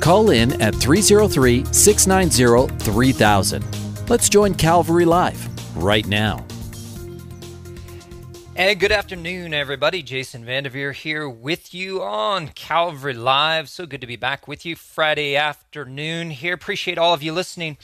Call in at 303 690 3000. Let's join Calvary Live right now. And good afternoon, everybody. Jason Vandeveer here with you on Calvary Live. So good to be back with you Friday afternoon here. Appreciate all of you listening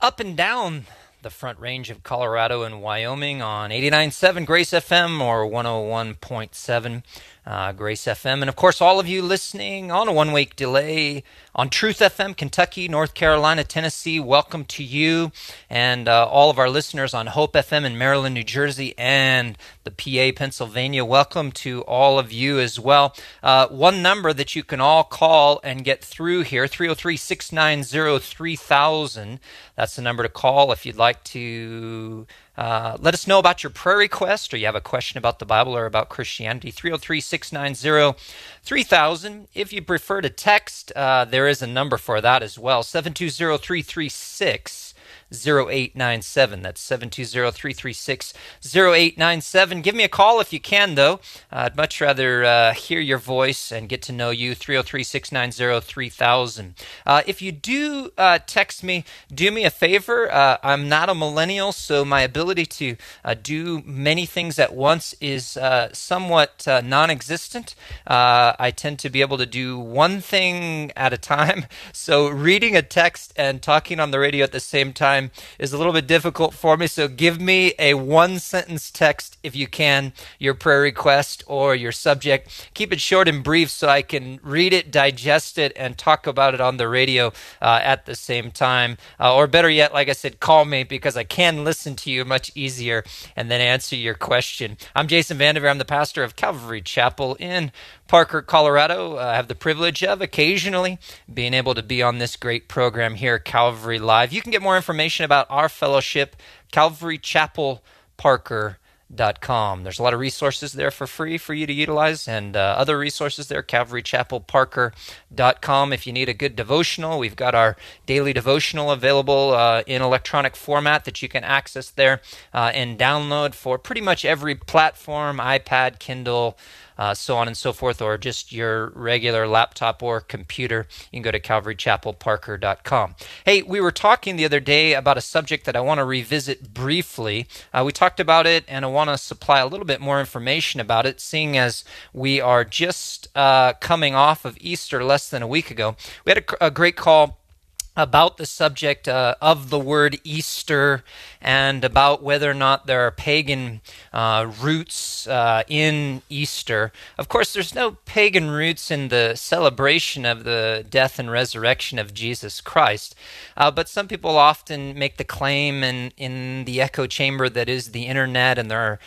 up and down the front range of Colorado and Wyoming on 89.7 Grace FM or 101.7 uh, Grace FM. And of course, all of you listening on a one week delay on Truth FM, Kentucky, North Carolina, Tennessee, welcome to you. And uh, all of our listeners on Hope FM in Maryland, New Jersey, and the PA, Pennsylvania, welcome to all of you as well. Uh, one number that you can all call and get through here 303 690 3000. That's the number to call if you'd like to uh, let us know about your prayer request or you have a question about the Bible or about Christianity. 303 690 3000. If you prefer to text, uh, there is a number for that as well 720 336 0897. That's 720 336 0897. Give me a call if you can, though. Uh, I'd much rather uh, hear your voice and get to know you. 303 690 3000. Uh, if you do uh, text me, do me a favor. Uh, I'm not a millennial, so my ability to do many things at once is somewhat non existent. I tend to be able to do one thing at a time. So reading a text and talking on the radio at the same time time is a little bit difficult for me. So give me a one sentence text if you can, your prayer request or your subject. Keep it short and brief so I can read it, digest it, and talk about it on the radio uh, at the same time. Uh, or better yet, like I said, call me because I can listen to you much easier and then answer your question. I'm Jason Vandeveer. I'm the pastor of Calvary Chapel in Parker, Colorado. Uh, I have the privilege of occasionally being able to be on this great program here, Calvary Live. You can get more information about our fellowship, calvarychapelparker.com. There's a lot of resources there for free for you to utilize, and uh, other resources there, calvarychapelparker.com. If you need a good devotional, we've got our daily devotional available uh, in electronic format that you can access there uh, and download for pretty much every platform iPad, Kindle uh, so on and so forth, or just your regular laptop or computer, you can go to calvarychapelparker.com. Hey, we were talking the other day about a subject that I want to revisit briefly. Uh, we talked about it, and I want to supply a little bit more information about it, seeing as we are just uh, coming off of Easter less than a week ago. We had a, a great call about the subject uh, of the word Easter and about whether or not there are pagan uh, roots uh, in Easter. Of course, there's no pagan roots in the celebration of the death and resurrection of Jesus Christ, uh, but some people often make the claim in, in the echo chamber that is the internet, and there are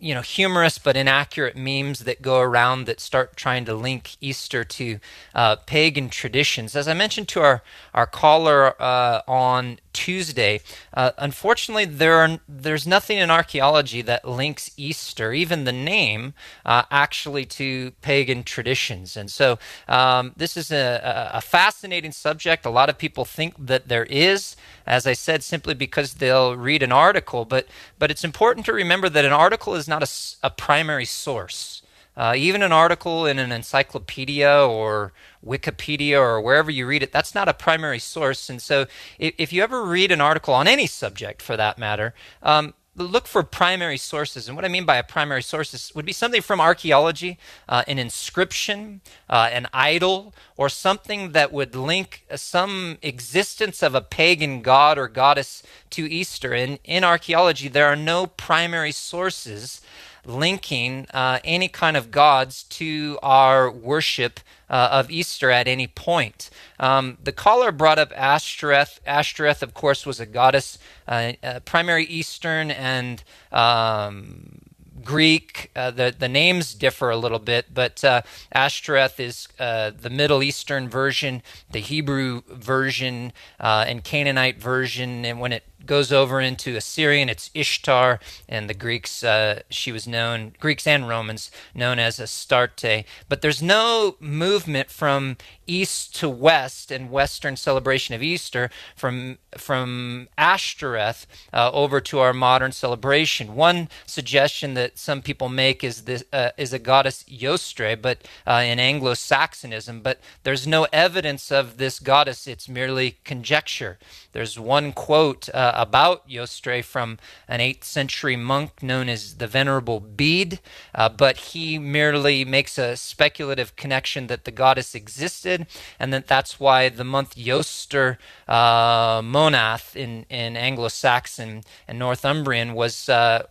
you know humorous but inaccurate memes that go around that start trying to link Easter to uh, pagan traditions. As I mentioned to our our caller uh, on Tuesday, uh, unfortunately there are, there's nothing in archaeology that links Easter, even the name, uh, actually to pagan traditions. And so um, this is a, a fascinating subject. A lot of people think that there is, as I said, simply because they'll read an article. But but it's important to remember that an article is not a, a primary source. Uh, even an article in an encyclopedia or Wikipedia or wherever you read it, that's not a primary source. And so, if, if you ever read an article on any subject for that matter, um, look for primary sources. And what I mean by a primary source would be something from archaeology, uh, an inscription, uh, an idol, or something that would link some existence of a pagan god or goddess to Easter. And in archaeology, there are no primary sources linking uh, any kind of gods to our worship uh, of Easter at any point. Um, the caller brought up Ashtoreth. Ashtoreth, of course, was a goddess, uh, uh primary Eastern and um, Greek. Uh, the the names differ a little bit, but uh, Ashtoreth is the Middle Eastern version, the Hebrew version, and Canaanite version. And when it goes over into Assyrian, it's Ishtar, and the Greeks, uh, she was known, Greeks and Romans, known as Astarte. But there's no movement from east to west in Western celebration of Easter from from Ashtoreth uh, over to our modern celebration. One suggestion that some people make is this uh, is a goddess Eostre, but uh, in Anglo-Saxonism, but there's no evidence of this goddess. It's merely conjecture. There's one quote uh, about Eostre from an 8th century monk known as the Venerable Bede, uh, but he merely makes a speculative connection that the goddess existed, and that that's why the month Eostur uh, Monath in, in Anglo Saxon and Northumbrian was, uh,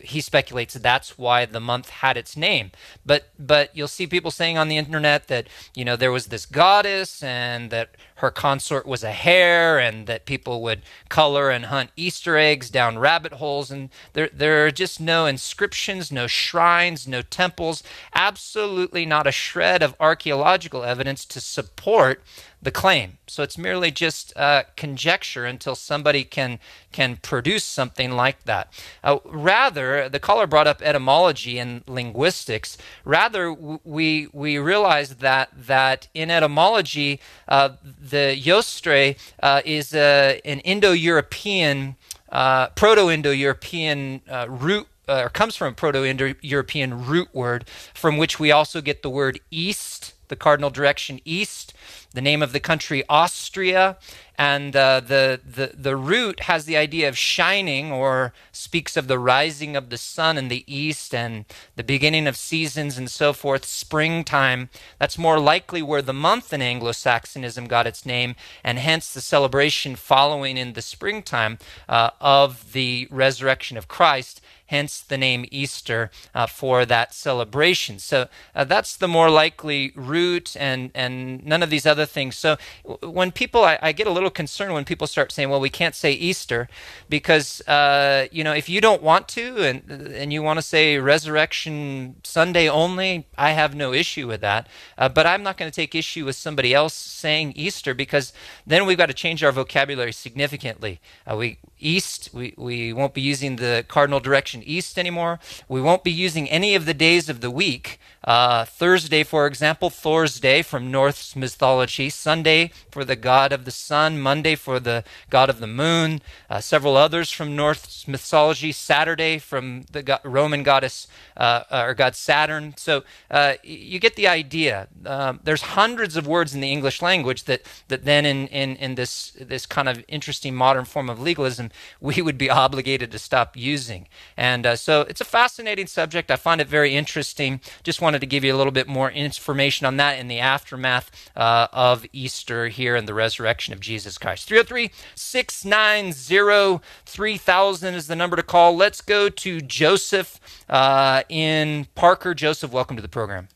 he speculates that's why the month had its name. But, but you'll see people saying on the internet that, you know, there was this goddess and that her consort was a hare and that people would color and hunt Easter eggs down rabbit holes. And there, there are just no inscriptions, no shrines, no temples, absolutely not a shred of archaeological evidence to support the claim. So it's merely just uh, conjecture until somebody can can produce something like that. Uh, rather, the caller brought up etymology and linguistics. Rather, we we realize that that in etymology, uh, the Eostre uh, is uh, an Indo-European, uh, Proto-Indo-European root or comes from a Proto-Indo-European root word, from which we also get the word east, the cardinal direction east, the name of the country Austria, and uh, the, the the root has the idea of shining, or speaks of the rising of the sun in the east and the beginning of seasons and so forth. Springtime. That's more likely where the month in Anglo-Saxonism got its name, and hence the celebration following in the springtime uh, of the resurrection of Christ hence the name Easter uh, for that celebration. So uh, that's the more likely root, and, and none of these other things. So when people, I, I, get a little concerned when people start saying, well, we can't say Easter because, uh, you know, if you don't want to and, and you want to say Resurrection Sunday only, I have no issue with that. Uh, but I'm not going to take issue with somebody else saying Easter because then we've got to change our vocabulary significantly. Uh, we East, we, we won't be using the cardinal direction east anymore. We won't be using any of the days of the week. Uh, Thursday, for example, Thor's Day from Norse mythology. Sunday for the god of the sun. Monday for the god of the moon. Uh, several others from Norse mythology. Saturday from the go- Roman goddess uh, or god Saturn. So uh, you get the idea. Um, there's hundreds of words in the English language that, that then in, in, in this, this kind of interesting modern form of legalism we would be obligated to stop using. And uh, so it's a fascinating subject. I find it very interesting. Just wanted to give you a little bit more information on that in the aftermath uh, of Easter here and the resurrection of Jesus Christ. 303 690 3000 is the number to call. Let's go to Joseph uh, in Parker. Joseph, welcome to the program.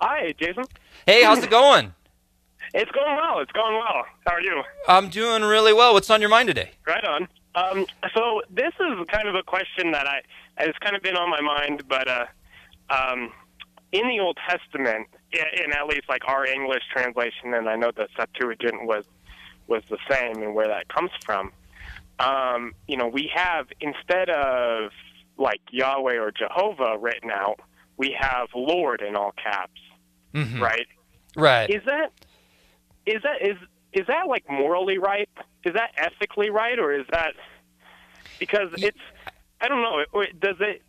Hi, Jason. Hey, how's it going? It's going well. It's going well. How are you? I'm doing really well. What's on your mind today? Right on. Um, so this is kind of a question that I has kind of been on my mind, but uh, um, in the Old Testament, in at least like our English translation, and I know the Septuagint was was the same, and where that comes from. Um, you know, we have instead of like Yahweh or Jehovah written out, we have Lord in all caps, mm-hmm. right? Right. Is that is that is is that like morally right? Is that ethically right, or is that because it's I don't know. Does it?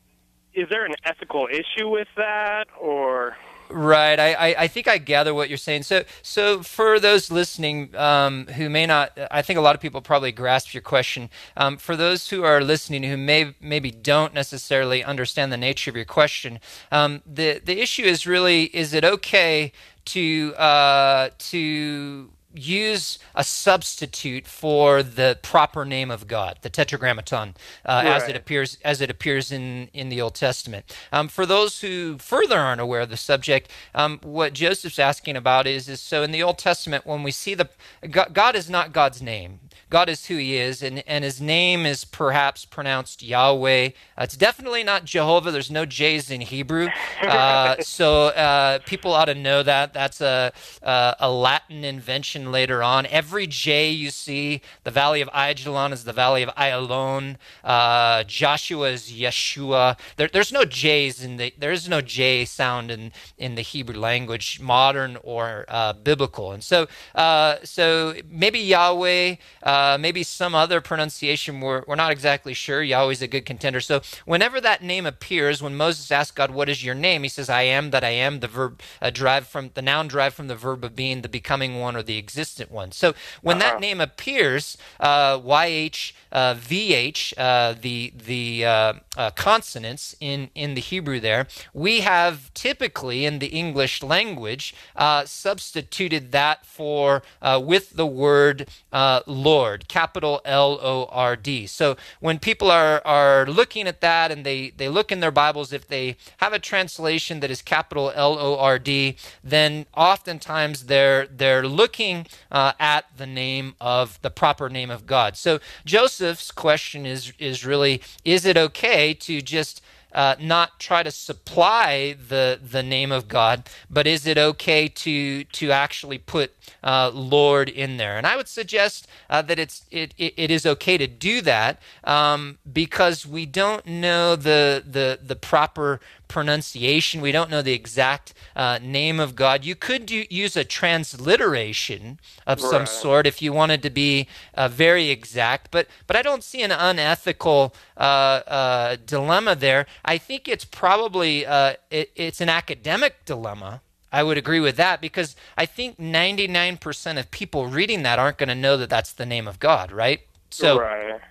Is there an ethical issue with that, or? Right. I, I, I, think I gather what you're saying. So, so for those listening um, who may not, I think a lot of people probably grasp your question. Um, for those who are listening who may maybe don't necessarily understand the nature of your question, um, the the issue is really: is it okay to uh, to use a substitute for the proper name of God, the Tetragrammaton, uh, right. as it appears as it appears in in the Old Testament. Um, for those who further aren't aware of the subject, um, what Joseph's asking about is is so in the Old Testament when we see the God, God is not God's name. God is who He is, and, and His name is perhaps pronounced Yahweh. Uh, it's definitely not Jehovah. There's no J's in Hebrew. Uh, so uh, people ought to know that. That's a, a, a Latin invention later on. Every J you see, the valley of Ajalon is the valley of Ayalon. Uh, Joshua is Yeshua. There, there's no J's in the, there is no J sound in, in the Hebrew language, modern or uh, biblical. And so, uh, so maybe Yahweh, uh, maybe some other pronunciation, we're, we're not exactly sure. Yahweh's a good contender. So whenever that name appears, when Moses asks God, what is your name? He says, I am that I am, the verb uh, derived from, the noun derived from the verb of being, the becoming one or the existent one. So when uh-huh. that name appears, uh, YH, uh, VH, uh, the, the uh, uh, consonants in, in the Hebrew there, we have typically in the English language uh, substituted that for uh, with the word uh, Lord, capital L O R D. So when people are, are looking at that and they, they look in their Bibles, if they have a translation that is capital L O R D, then oftentimes they're, they're looking uh, at the name of the proper name of God. So Joseph's question is, is really is it okay to just uh, not try to supply the the name of God, but is it okay to to actually put uh, Lord in there? And I would suggest uh, that it's it, it, it is okay to do that um, because we don't know the the the proper pronunciation. We don't know the exact uh, name of God. You could do, use a transliteration of right. some sort if you wanted to be uh, very exact, but but I don't see an unethical uh, uh dilemma there. I think it's probably uh, it, it's an academic dilemma. I would agree with that because I think 99% of people reading that aren't going to know that that's the name of God, right? So right.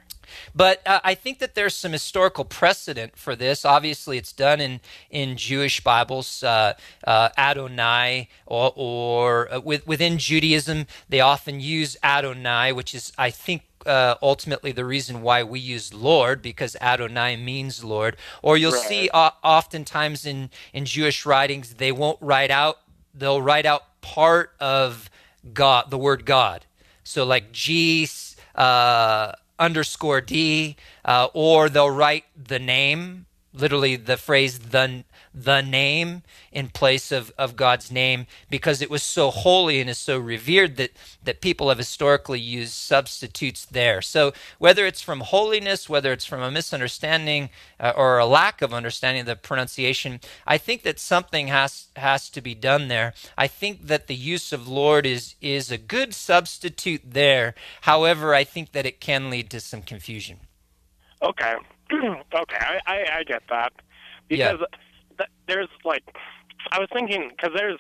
But uh, I think that there's some historical precedent for this. Obviously, it's done in, in Jewish Bibles, uh, uh, Adonai, or, or uh, with, within Judaism, they often use Adonai, which is, I think, uh, ultimately the reason why we use Lord because Adonai means Lord. Or you'll right. see uh, oftentimes in in Jewish writings they won't write out they'll write out part of God the word God. So like G uh, underscore D, uh, or they'll write the name, literally the phrase the the name in place of, of God's name because it was so holy and is so revered that, that people have historically used substitutes there. So, whether it's from holiness, whether it's from a misunderstanding uh, or a lack of understanding of the pronunciation, I think that something has, has to be done there. I think that the use of Lord is, is a good substitute there. However, I think that it can lead to some confusion. Okay. okay, I, I, I get that. Because. Yeah there's like, I was thinking because there's,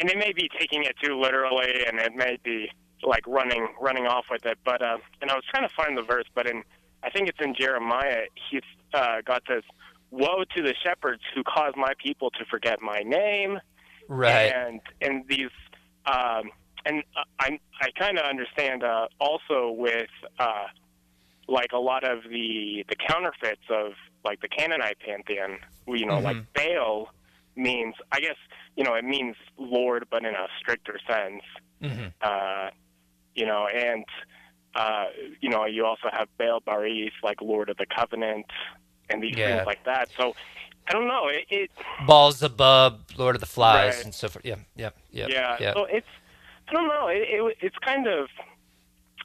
and it may be taking it too literally, and it may be like running running off with it. But uh, and I was trying to find the verse, but in I think it's in Jeremiah. He's uh, got this: "Woe to the shepherds who cause my people to forget my name." Right. And and these. Um, and I I kind of understand uh, also with uh, like a lot of the the counterfeits of like the Canaanite pantheon, you know, mm-hmm. like Baal means, I guess, you know, it means Lord, but in a stricter sense. Mm-hmm. Uh, you know, and uh, you know, you also have Baal Berith, like Lord of the Covenant, and these yeah. things like that. So I don't know. It, it Beelzebub, Lord of the Flies, right. and so forth. Yeah, yeah, yeah. Yeah. yeah. So it's I don't know. It, it, it's kind of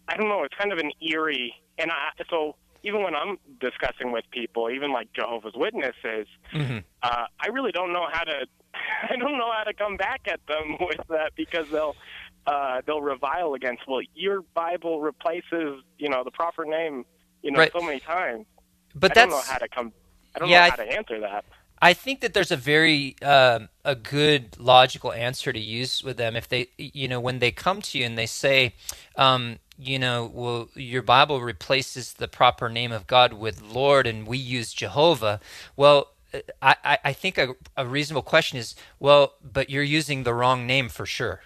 I don't know. It's kind of an eerie, and I so even when I'm discussing with people, even like Jehovah's Witnesses, mm-hmm. uh, I really don't know how to. I don't know how to come back at them with that because they'll uh, they'll revile against. Well, your Bible replaces you know the proper name you know right. so many times. But I that's don't know how to come. I don't yeah, know how to answer that. I think that there's a very um, a good logical answer to use with them if they you know when they come to you and they say um, you know, well, your Bible replaces the proper name of God with Lord, and we use Jehovah. Well, I, I think a, a reasonable question is, well, but you're using the wrong name for sure,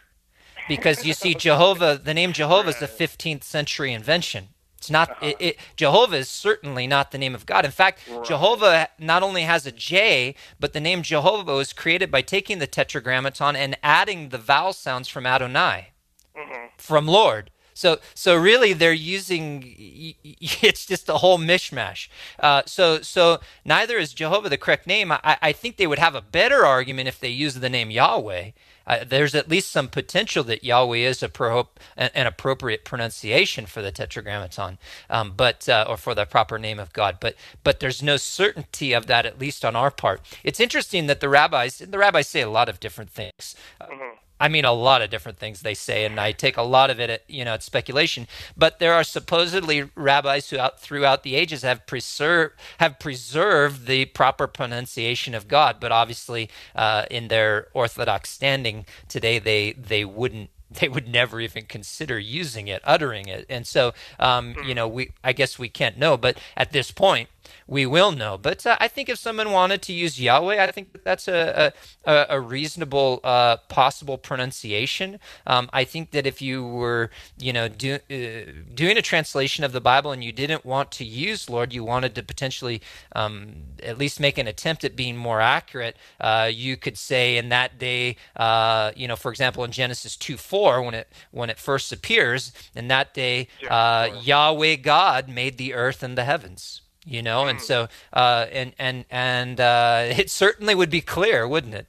because you see, Jehovah, the name Jehovah is a 15th century invention. It's not uh-huh. it, it, Jehovah is certainly not the name of God. In fact, right. Jehovah not only has a J, but the name Jehovah was created by taking the Tetragrammaton and adding the vowel sounds from Adonai, mm-hmm. from Lord. So so really they're using it's just a whole mishmash. Uh, so so neither is Jehovah the correct name. I, I think they would have a better argument if they used the name Yahweh. Uh, there's at least some potential that Yahweh is a pro- an appropriate pronunciation for the Tetragrammaton, um, but uh, or for the proper name of God. But but there's no certainty of that, at least on our part. It's interesting that the rabbis the rabbis say a lot of different things. Mm-hmm. I mean, a lot of different things they say, and I take a lot of it, at, you know, it's speculation. But there are supposedly rabbis who, out, throughout the ages, have preserved have preserved the proper pronunciation of God. But obviously, uh, in their orthodox standing today, they they wouldn't they would never even consider using it, uttering it. And so, um, you know, we I guess we can't know, but at this point, we will know. But uh, I think if someone wanted to use Yahweh, I think that's a a, a reasonable uh, possible pronunciation. Um, I think that if you were, you know, do, uh, doing a translation of the Bible and you didn't want to use Lord, you wanted to potentially um, at least make an attempt at being more accurate. Uh, you could say in that day, uh, you know, for example, in Genesis two four, when it when it first appears, in that day, uh, Yahweh God made the earth and the heavens you know? And mm. so uh, and and and uh, it certainly would be clear wouldn't it?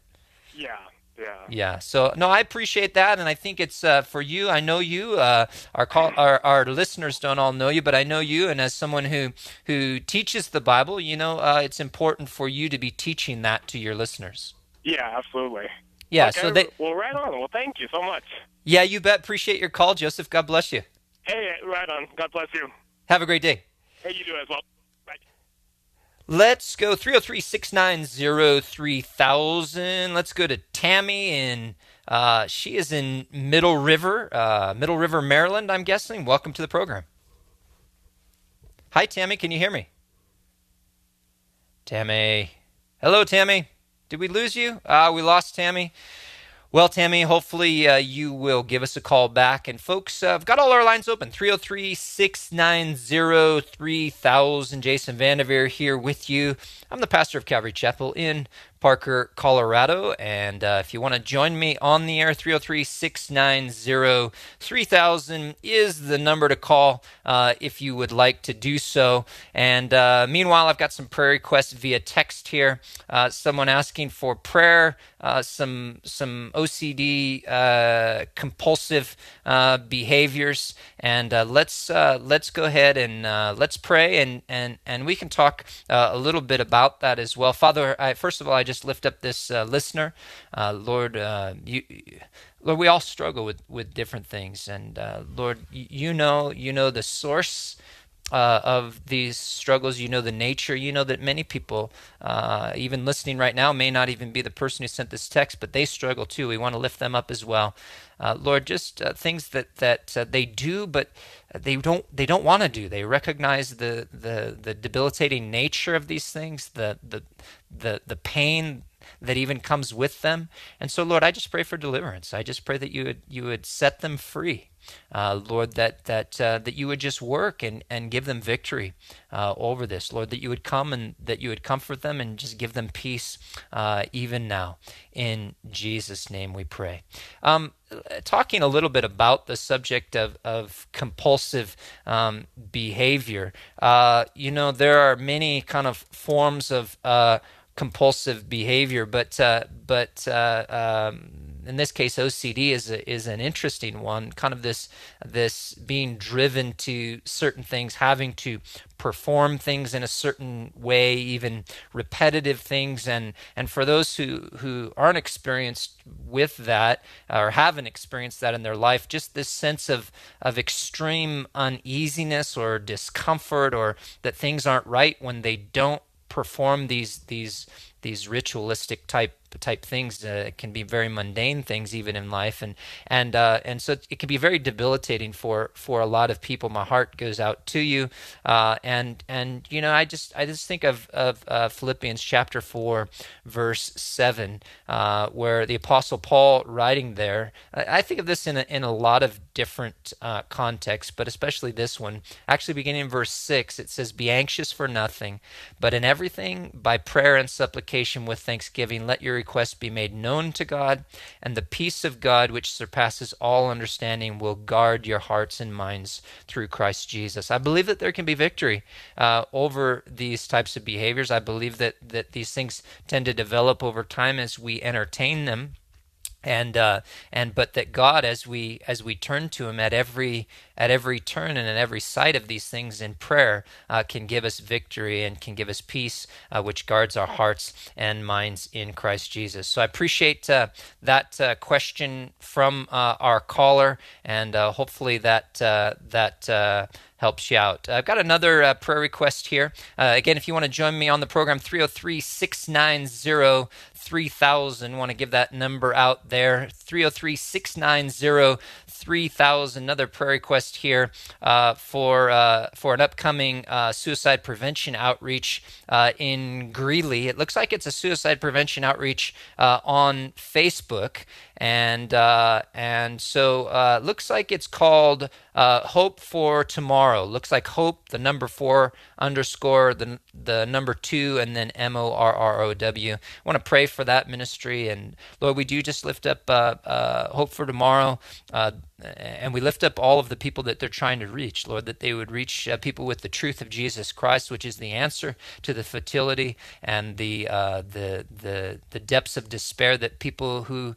Yeah yeah. Yeah. So no i appreciate that and i think it's uh, for you. I know you uh, our call our, our listeners don't all know you but i know you and as someone who who teaches the bible you know uh, it's important for you to be teaching that to your listeners. Yeah absolutely. Yeah okay, so they well right on. Well thank you so much. Yeah you bet. Appreciate your call joseph. God bless you. Hey right on. God bless you. Have a great day. Hey you do as well Let's go 303 690 3000. Let's go to Tammy in. Uh, she is in Middle River, uh, Middle River, Maryland, I'm guessing. Welcome to the program. Hi, Tammy. Can you hear me? Tammy. Hello, Tammy. Did we lose you? Uh, we lost Tammy. Well, Tammy, hopefully uh, you will give us a call back. And folks, uh, I've got all our lines open 303 690 3000. Jason Vandeveer here with you. I'm the pastor of Calvary Chapel in Parker, Colorado. And uh, if you want to join me on the air, 303 690 3000 is the number to call uh, if you would like to do so. And uh, meanwhile, I've got some prayer requests via text here. Uh, someone asking for prayer, uh, some, some OCD uh, compulsive behaviors. And let's, let's go ahead and let's pray and, and, and we can talk a little bit about that as well. Father, I, first of all, I just lift up this uh, listener. Uh, Lord, uh, you, Lord, we all struggle with, with different things, and uh, Lord, you know, you know the source. Uh, of these struggles, you know the nature. You know that many people, uh, even listening right now, may not even be the person who sent this text, but they struggle too. We want to lift them up as well. Uh, Lord, just uh, things that that uh, they do, but they don't they don't want to do. They recognize the, the the debilitating nature of these things, the the the the pain that even comes with them. And so, Lord, I just pray for deliverance. I just pray that you would you would set them free uh, Lord, that that uh, that you would just work and, and give them victory uh, over this, Lord, that you would come and that you would comfort them and just give them peace uh, even now. In Jesus' name, we pray. Um, talking a little bit about the subject of of compulsive um, behavior, uh, you know, there are many kind of forms of uh, compulsive behavior, but but um, in this case OCD is a, is an interesting one kind of this this being driven to certain things having to perform things in a certain way even repetitive things and and for those who who aren't experienced with that or haven't experienced that in their life just this sense of of extreme uneasiness or discomfort or that things aren't right when they don't perform these these these ritualistic type type things uh, can be very mundane things even in life. And and uh, and so it can be very debilitating for for a lot of people. My heart goes out to you. Uh, and and you know I just I just think of of uh, Philippians chapter 4 verse 7 uh, where the apostle Paul writing there I, I, think of this in a, in a lot of different uh, contexts but especially this one. Actually beginning in verse 6 it says be anxious for nothing but in everything by prayer and supplication with thanksgiving let your requests be made known to God, and the peace of God, which surpasses all understanding, will guard your hearts and minds through Christ Jesus. I believe that there can be victory uh, over these types of behaviors. I believe that, that these things tend to develop over time as we entertain them and uh, and but that God, as we as we turn to Him at every at every turn and at every sight of these things in prayer, uh, can give us victory and can give us peace, uh, which guards our hearts and minds in Christ Jesus. So I appreciate uh, that uh, question from uh, our caller, and hopefully that that helps you out. I've got another uh, prayer request here. Uh, again, if you want to join me on the program, 303 690 3000. Want to give that number out there 303 690 3000. Another prayer request here uh, for, uh, for an upcoming uh, suicide prevention outreach uh, in Greeley. It looks like it's a suicide prevention outreach uh, on Facebook. And, uh, and so looks like it's called Hope for Tomorrow. Looks like Hope, the number four underscore, the, the number two, and then M O R R O W. I want to pray for that ministry. And Lord, we do just lift up uh, uh, hope for tomorrow. Uh, and we lift up all of the people that they're trying to reach, Lord, that they would reach uh, people with the truth of Jesus Christ, which is the answer to the fertility and the uh, the the the depths of despair that people who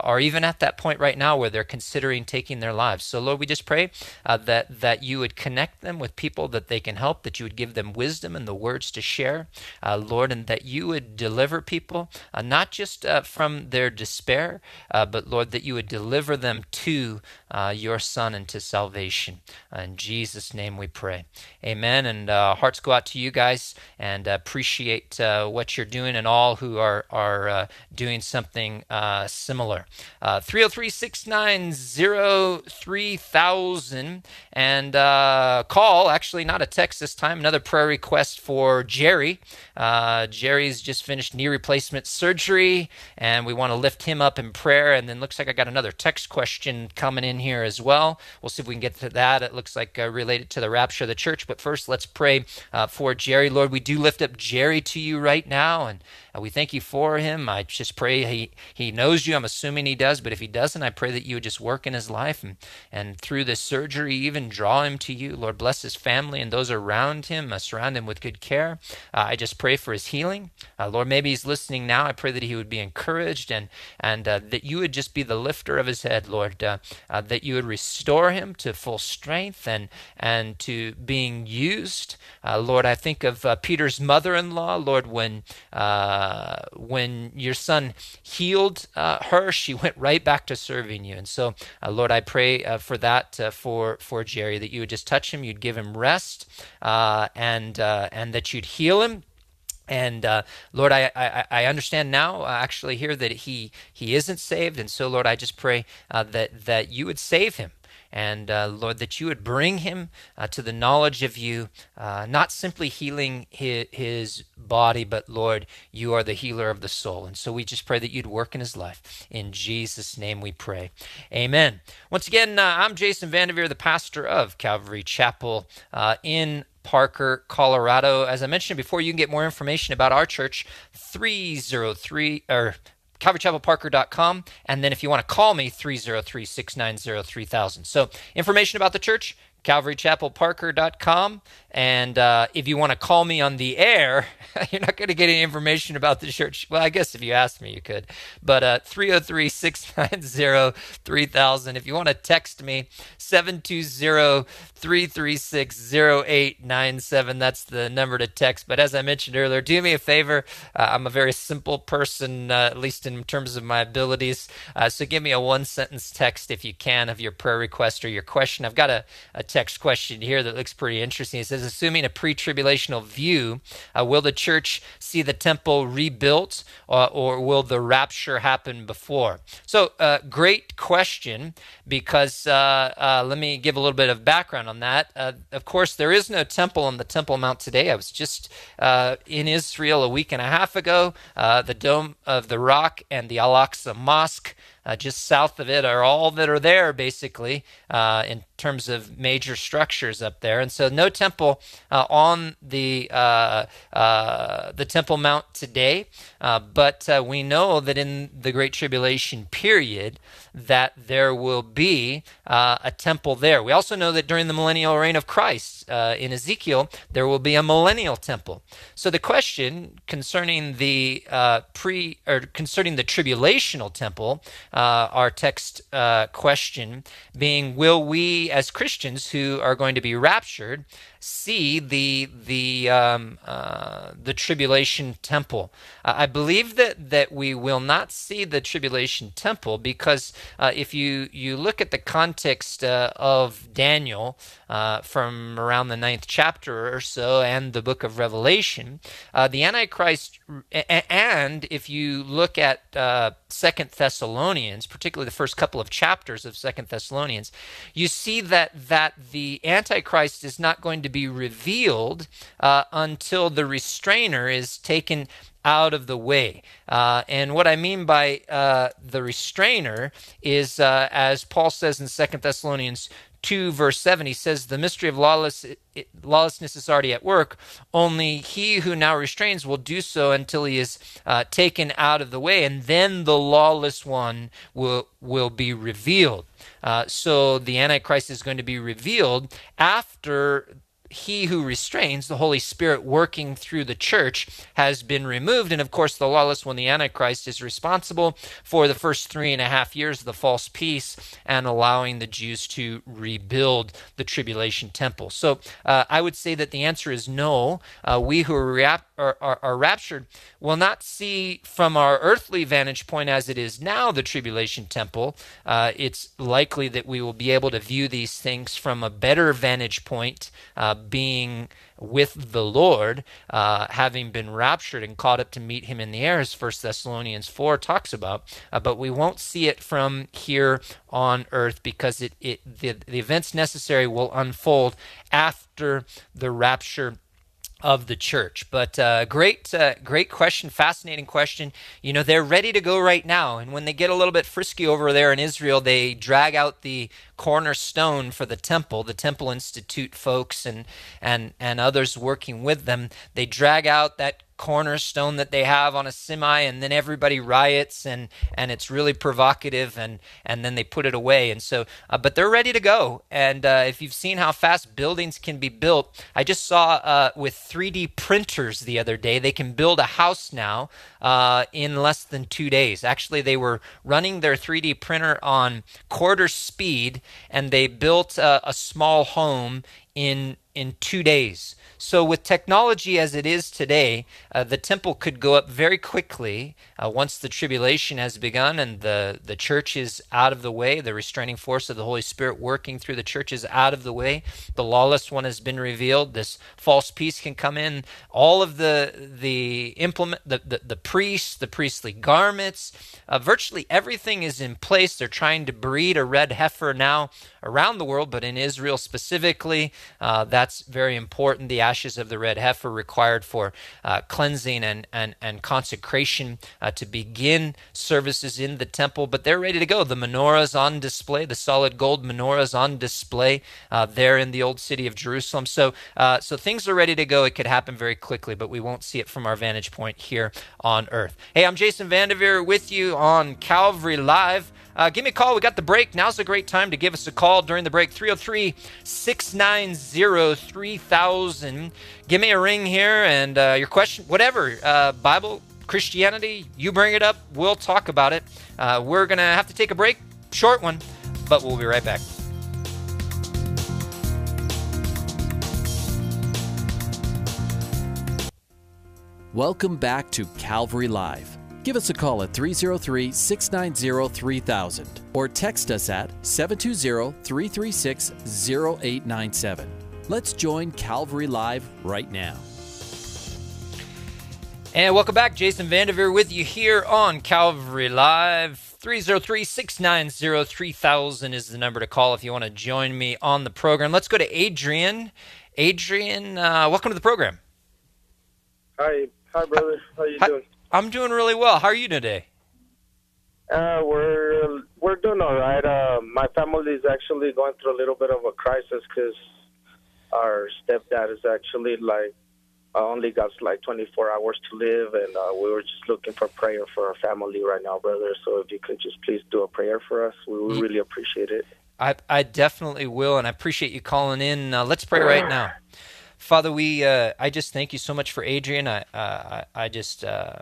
uh, are even at that point right now where they're considering taking their lives. So, Lord, we just pray uh, that that you would connect them with people that they can help, that you would give them wisdom and the words to share, uh, Lord, and that you would deliver people uh, not just from their despair, but Lord, that you would deliver them to uh, your Son into salvation. Uh, in Jesus' name we pray. Amen. And uh, hearts go out to you guys and appreciate uh, what you're doing and all who are, are uh, doing something uh, similar. 303 690 3000 and call, actually, not a text this time, another prayer request for Jerry. Jerry's just finished knee replacement surgery and we want to lift him up in prayer. And then looks like I got another text question coming in here as well. We'll see if we can get to that. It looks like uh, related to the rapture of the church. But first, let's pray uh, for Jerry. Lord, we do lift up Jerry to you right now, and uh, we thank you for him. I just pray he, he knows you. I'm assuming he does, but if he doesn't, I pray that you would just work in his life and, and through this surgery, even draw him to you. Lord, bless his family and those around him, uh, surround him with good care. Uh, I just pray for his healing. Uh, Lord, maybe he's listening now. I pray that he would be encouraged and, and that you would just be the lifter of his head, Lord, that you would restore him to full strength and, and to being used. Uh, Lord, I think of uh, Peter's mother in law. Lord, when, uh, when your son healed uh, her, she went right back to serving you. And so, uh, Lord, I pray uh, for that for, for Jerry, that you would just touch him, you'd give him rest, and, and that you'd heal him. And uh, Lord, I, I, I, understand now, uh, actually, here that he he isn't saved, and so Lord, I just pray uh, that that you would save him, and uh, Lord, that you would bring him uh, to the knowledge of you, uh, not simply healing his, his, body, but Lord, you are the healer of the soul, and so we just pray that you'd work in his life. In Jesus' name, we pray, Amen. Once again, I'm Jason Vandeveer, the pastor of Calvary Chapel in Parker, Colorado. As I mentioned before, you can get more information about our church, 303 or calvarychapelparker.com. And then if you want to call me, 303 690 3000. So, information about the church, calvarychapelparker.com. And uh, if you want to call me on the air, you're not going to get any information about the church. Well, I guess if you ask me, you could. But uh, 303 690 3000. If you want to text me, 720 336 0897. That's the number to text. But as I mentioned earlier, do me a favor. Uh, I'm a very simple person, uh, at least in terms of my abilities. Uh, so give me a one sentence text if you can of your prayer request or your question. I've got a, a text question here that looks pretty interesting. It says, assuming a pre tribulational view, uh, will the church see the temple rebuilt uh, or will the rapture happen before? So, uh, great question because uh, uh, let me give a little bit of background on that. Of course, there is no temple on the Temple Mount today. I was just in Israel a week and a half ago. the Dome of the Rock and the Al Aqsa Mosque uh, just south of it are all that are there, basically, uh, in terms of major structures up there. And so, no temple uh, on the uh, uh, the Temple Mount today, but we know that in the Great Tribulation period, that there will be a temple there. We also know that during the millennial reign of Christ in Ezekiel, there will be a millennial temple. So, the question concerning the pre or concerning the tribulational temple uh, our text uh, question being Will we, as Christians who are going to be raptured, see the the um, uh, the tribulation temple. Uh, I believe that that we will not see the tribulation temple because uh, if you you look at the context uh, of Daniel uh, from around the ninth chapter or so and the book of Revelation, uh, the Antichrist, and if you look at Second Thessalonians, particularly the first couple of chapters of Second Thessalonians, you see that that the Antichrist is not going to be revealed uh, until the restrainer is taken out of the way. Uh, and what I mean by uh, the restrainer is, uh, as Paul says in Second Thessalonians 2, verse 7, he says, The mystery of lawless, lawlessness is already at work. Only he who now restrains will do so until he is uh, taken out of the way, and then the lawless one will, will be revealed. Uh, so the Antichrist is going to be revealed after he who restrains, the Holy Spirit working through the church, has been removed. And of course, the lawless one, the Antichrist, is responsible for the first three and a half years of the false peace and allowing the Jews to rebuild the tribulation temple. So uh, I would say that the answer is no. Uh, we who are, rap- are, are, are raptured will not see from our earthly vantage point as it is now the tribulation temple. Uh, it's likely that we will be able to view these things from a better vantage point uh, being with the Lord, uh, having been raptured and caught up to meet him in the air, as First Thessalonians 4 talks about. Uh, but we won't see it from here on earth because it, it the, the events necessary will unfold after the rapture of the church. But uh, great, uh, great question, fascinating question. You know, they're ready to go right now, and when they get a little bit frisky over there in Israel, they drag out the cornerstone for the temple. The Temple Institute folks and and and others working with them, they drag out that cornerstone that they have on a semi and then everybody riots and and it's really provocative and and then they put it away. And so uh, but they're ready to go. And uh, if you've seen how fast buildings can be built i just saw uh, with 3d printers the other day they can build a house now uh, in less than two days. Actually they were running their 3d printer on quarter speed and they built a, a small home in in two days so, with technology as it is today, uh, the temple could go up very quickly uh, once the tribulation has begun and the, the church is out of the way, the restraining force of the Holy Spirit working through the church is out of the way. The lawless one has been revealed. This false peace can come in. All of the the implement the, the, the priests, the priestly garments, uh, virtually everything is in place. They're trying to breed a red heifer now around the world, but in Israel specifically, uh, that's very important. The ashes of the red heifer required for uh, cleansing and, and, and consecration uh, to begin services in the temple, but they're ready to go. The menorahs on display, the solid gold menorahs on display uh, there in the old city of Jerusalem. So, uh, so things are ready to go. It could happen very quickly, but we won't see it from our vantage point here on earth. Hey, I'm Jason Vandeveer with you on Calvary Live. Uh, give me a call. We got the break. Now's a great time to give us a call during the break 303 690 3000. Give me a ring here and uh, your question, whatever, uh, Bible, Christianity, you bring it up. We'll talk about it. Uh, we're going to have to take a break, short one, but we'll be right back. Welcome back to Calvary Live. Give us a call at 303 690 3000 or text us at 720 336 0897. Let's join Calvary Live right now. And welcome back. Jason Vandeveer with you here on Calvary Live. 303 690 3000 is the number to call if you want to join me on the program. Let's go to Adrian. Adrian, uh, welcome to the program. Hi. Hi, brother. How you Hi. doing? I'm doing really well. How are you today? Uh, we're we're doing all right. Uh, my family is actually going through a little bit of a crisis because our stepdad is actually like uh, only got like 24 hours to live, and uh, we were just looking for prayer for our family right now, brother. So if you could just please do a prayer for us, we would really appreciate it. I, I definitely will, and I appreciate you calling in. Uh, let's pray right now. Father, we uh, I just thank you so much for Adrian. I uh, I, I just uh,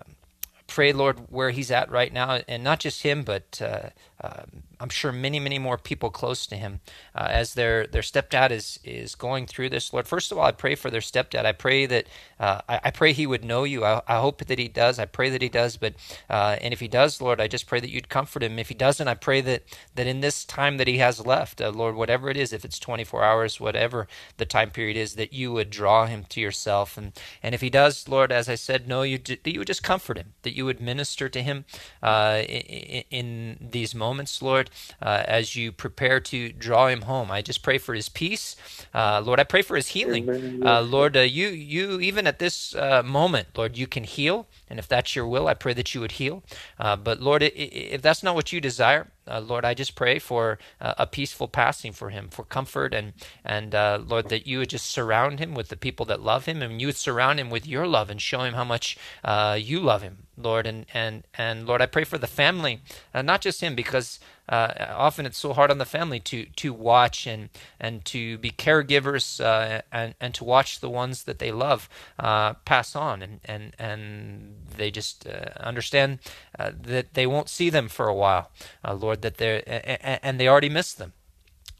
pray, Lord, where he's at right now, and not just him, but uh, uh, I'm sure many, many more people close to him uh, as their their stepdad is is going through this. Lord, first of all, I pray for their stepdad. I pray that uh, I, I, pray he would know you. I, I, hope that he does. I pray that he does. But uh, and if he does, Lord, I just pray that you'd comfort him. If he doesn't, I pray that that in this time that he has left, uh, Lord, whatever it is, if it's 24 hours, whatever the time period is, that you would draw him to yourself. And and if he does, Lord, as I said, no, you that you would just comfort him. That you would minister to him uh, in, in, these moments, Lord, uh, as you prepare to draw him home. I just pray for his peace, Lord. I pray for his healing, Lord. you you even at this uh, moment, Lord, you can heal. And if that's your will, I pray that you would heal. Uh, but Lord, if that's not what you desire, uh, Lord, I just pray for uh, a peaceful passing for him, for comfort, and and uh, Lord, that you would just surround him with the people that love him, and you would surround him with your love and show him how much uh, you love him, Lord, and and and Lord, I pray for the family, uh, not just him, because uh, often it's so hard on the family to to watch and and to be caregivers uh, and and to watch the ones that they love uh, pass on and and and they just uh, understand uh, that they won't see them for a while, uh, Lord, that they're and they already miss them.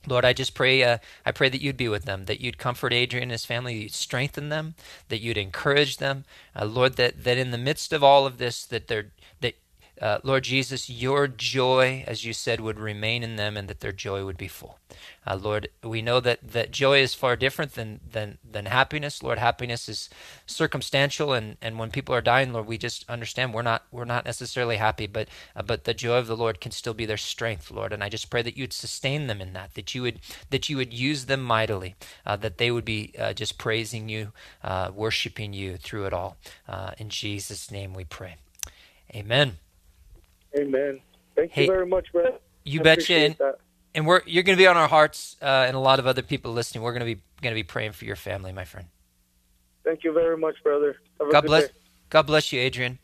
Lord, I just pray. Uh, I pray that you'd be with them, that you'd comfort Adrian and his family, you'd strengthen them, that you'd encourage them, uh, Lord. That that in the midst of all of this, that they're that uh, Lord Jesus, your joy, as you said, would remain in them and that their joy would be full. Uh, Lord, we know that, that joy is far different than, than, than happiness. Lord, happiness is circumstantial, and, and when people are dying, Lord, we just understand we're not, we're not necessarily happy, but, uh, but the joy of the Lord can still be their strength, Lord. And I just pray that you'd sustain them in that, that you would, that you would use them mightily, uh, that they would be uh, just praising you, uh, worshiping you through it all. in Jesus' name we pray. Amen. Amen. Thank hey, you very much, brother. You I betcha. And, and, we're you're going to be on our hearts, uh, and a lot of other people listening. We're going to be going to be praying for your family, my friend. Thank you very much, brother. God bless. Day. God bless you, Adrian.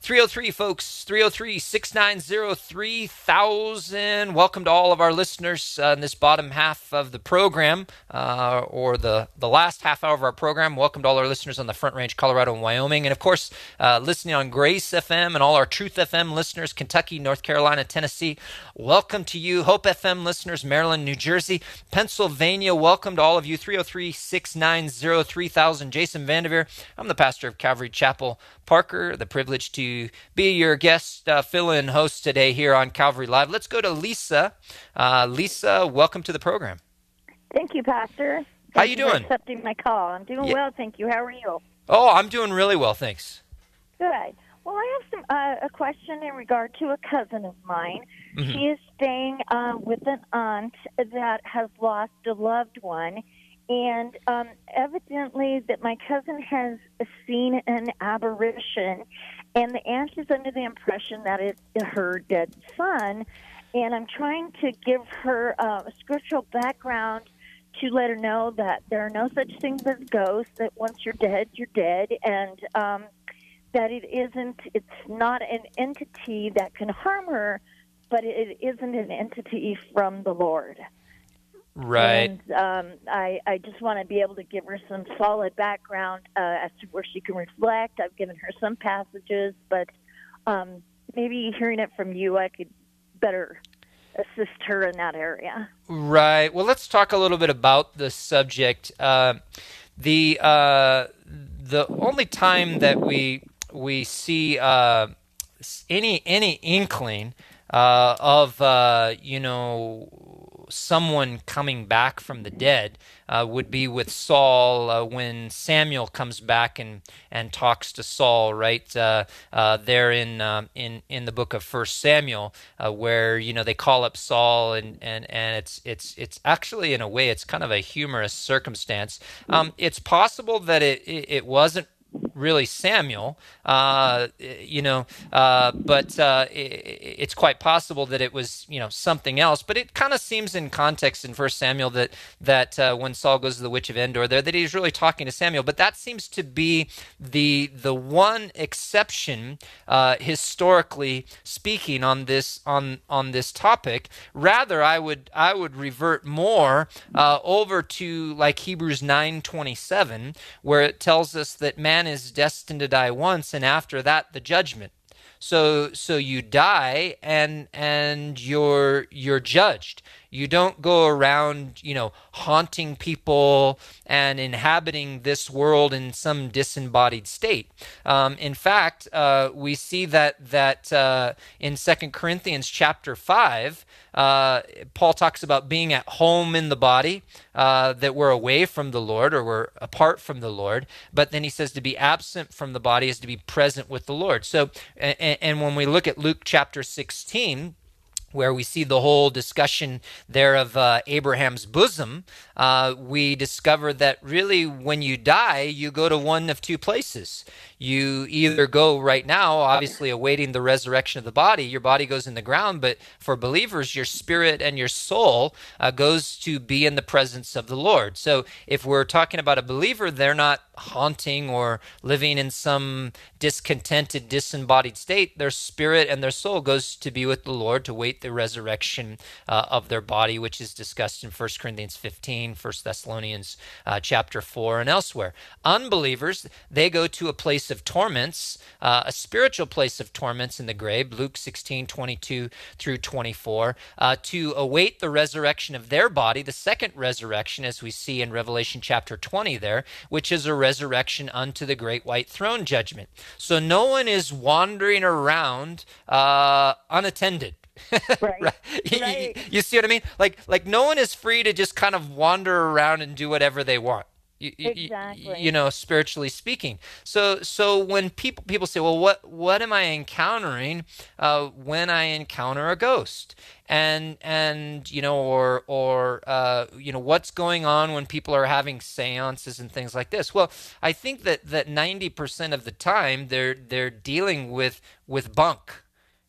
303 folks. 303 690 3000 welcome to all of our listeners uh, in this bottom half of the program uh, or the, the last half hour of our program. Welcome to all our listeners on the front range colorado and wyoming. And of course uh, listening on grace fm and all our truth fm listeners kentucky north carolina tennessee. Welcome to you hope fm listeners maryland new jersey pennsylvania. Welcome to all of you 303 690 3000 jason vandeveer i'm the pastor of calvary chapel Parker, the privilege to be your guest uh, fill in host today here on Calvary Live. Let's go to Lisa. Uh, Lisa, welcome to the program. Thank you, Pastor. Thank How you doing? accepting my call. I'm doing yeah. well, thank you. How are you? Oh, I'm doing really well, thanks. Good. Well, I have some uh, a question in regard to a cousin of mine. Mm-hmm. She is staying uh, with an aunt that has lost a loved one, and um, evidently that my cousin has seen an apparition, and the aunt is under the impression that it's her dead son. And I'm trying to give her uh, a scriptural background to let her know that there are no such things as ghosts. That once you're dead, you're dead, and um, that it isn't. It's not an entity that can harm her, but it isn't an entity from the Lord. Right. And um, I, I just want to be able to give her some solid background uh, as to where she can reflect. I've given her some passages, but um, maybe hearing it from you, I could better assist her in that area. Right. Well, let's talk a little bit about the subject. Uh, the uh, the only time that we we see uh, any any inkling uh, of uh, you know someone coming back from the dead uh, would be with Saul uh, when Samuel comes back and, and talks to Saul, right uh, uh there in um, in in the book of First Samuel, uh, where you know they call up Saul and, and, and it's it's it's actually in a way it's kind of a humorous circumstance. Um, it's possible that it, it, it wasn't really Samuel, uh, you know, uh, but uh, it, it's quite possible that it was, you know, something else. But it kind of seems in context in First Samuel that that uh, when Saul goes to the witch of Endor, there that he's really talking to Samuel. But that seems to be the the one exception uh, historically speaking on this on on this topic. Rather, I would I would revert more uh, over to like Hebrews nine twenty seven, where it tells us that man is destined to die once, and after that the judgment. So so you die and and you're you're judged. You don't go around, you know, haunting people and inhabiting this world in some disembodied state. Um, in fact, uh, we see that that uh, in Second Corinthians chapter five, uh, Paul talks about being at home in the body, uh, that we're away from the Lord or we're apart from the Lord. But then he says to be absent from the body is to be present with the Lord. So, and, and when we look at Luke chapter sixteen where we see the whole discussion there of uh, Abraham's bosom, uh, we discover that really when you die, you go to one of two places. You either go right now, obviously awaiting the resurrection of the body, your body goes in the ground, but for believers, your spirit and your soul uh, goes to be in the presence of the Lord. So if we're talking about a believer, they're not haunting or living in some discontented, disembodied state. Their spirit and their soul goes to be with the Lord to wait the resurrection uh, of their body, which is discussed in 1 Corinthians 15, 1 Thessalonians uh, chapter 4, and elsewhere. Unbelievers, they go to a place of torments, uh, a spiritual place of torments in the grave, Luke 16, 22 through 24, uh, to await the resurrection of their body, the second resurrection, as we see in Revelation chapter 20 there, which is a resurrection unto the great white throne judgment. So no one is wandering around uh, unattended. Right. right. You, you, see what I mean? Like like no one is free to just kind of wander around and do whatever they want. You, exactly. You, you, know, spiritually speaking. So, so when people people say, "Well, what what am I encountering uh, when I encounter a ghost?" and and you know, or or uh, you know, what's going on when people are having seances and things like this? Well, I think that that ninety percent of the time they're they're dealing with with bunk.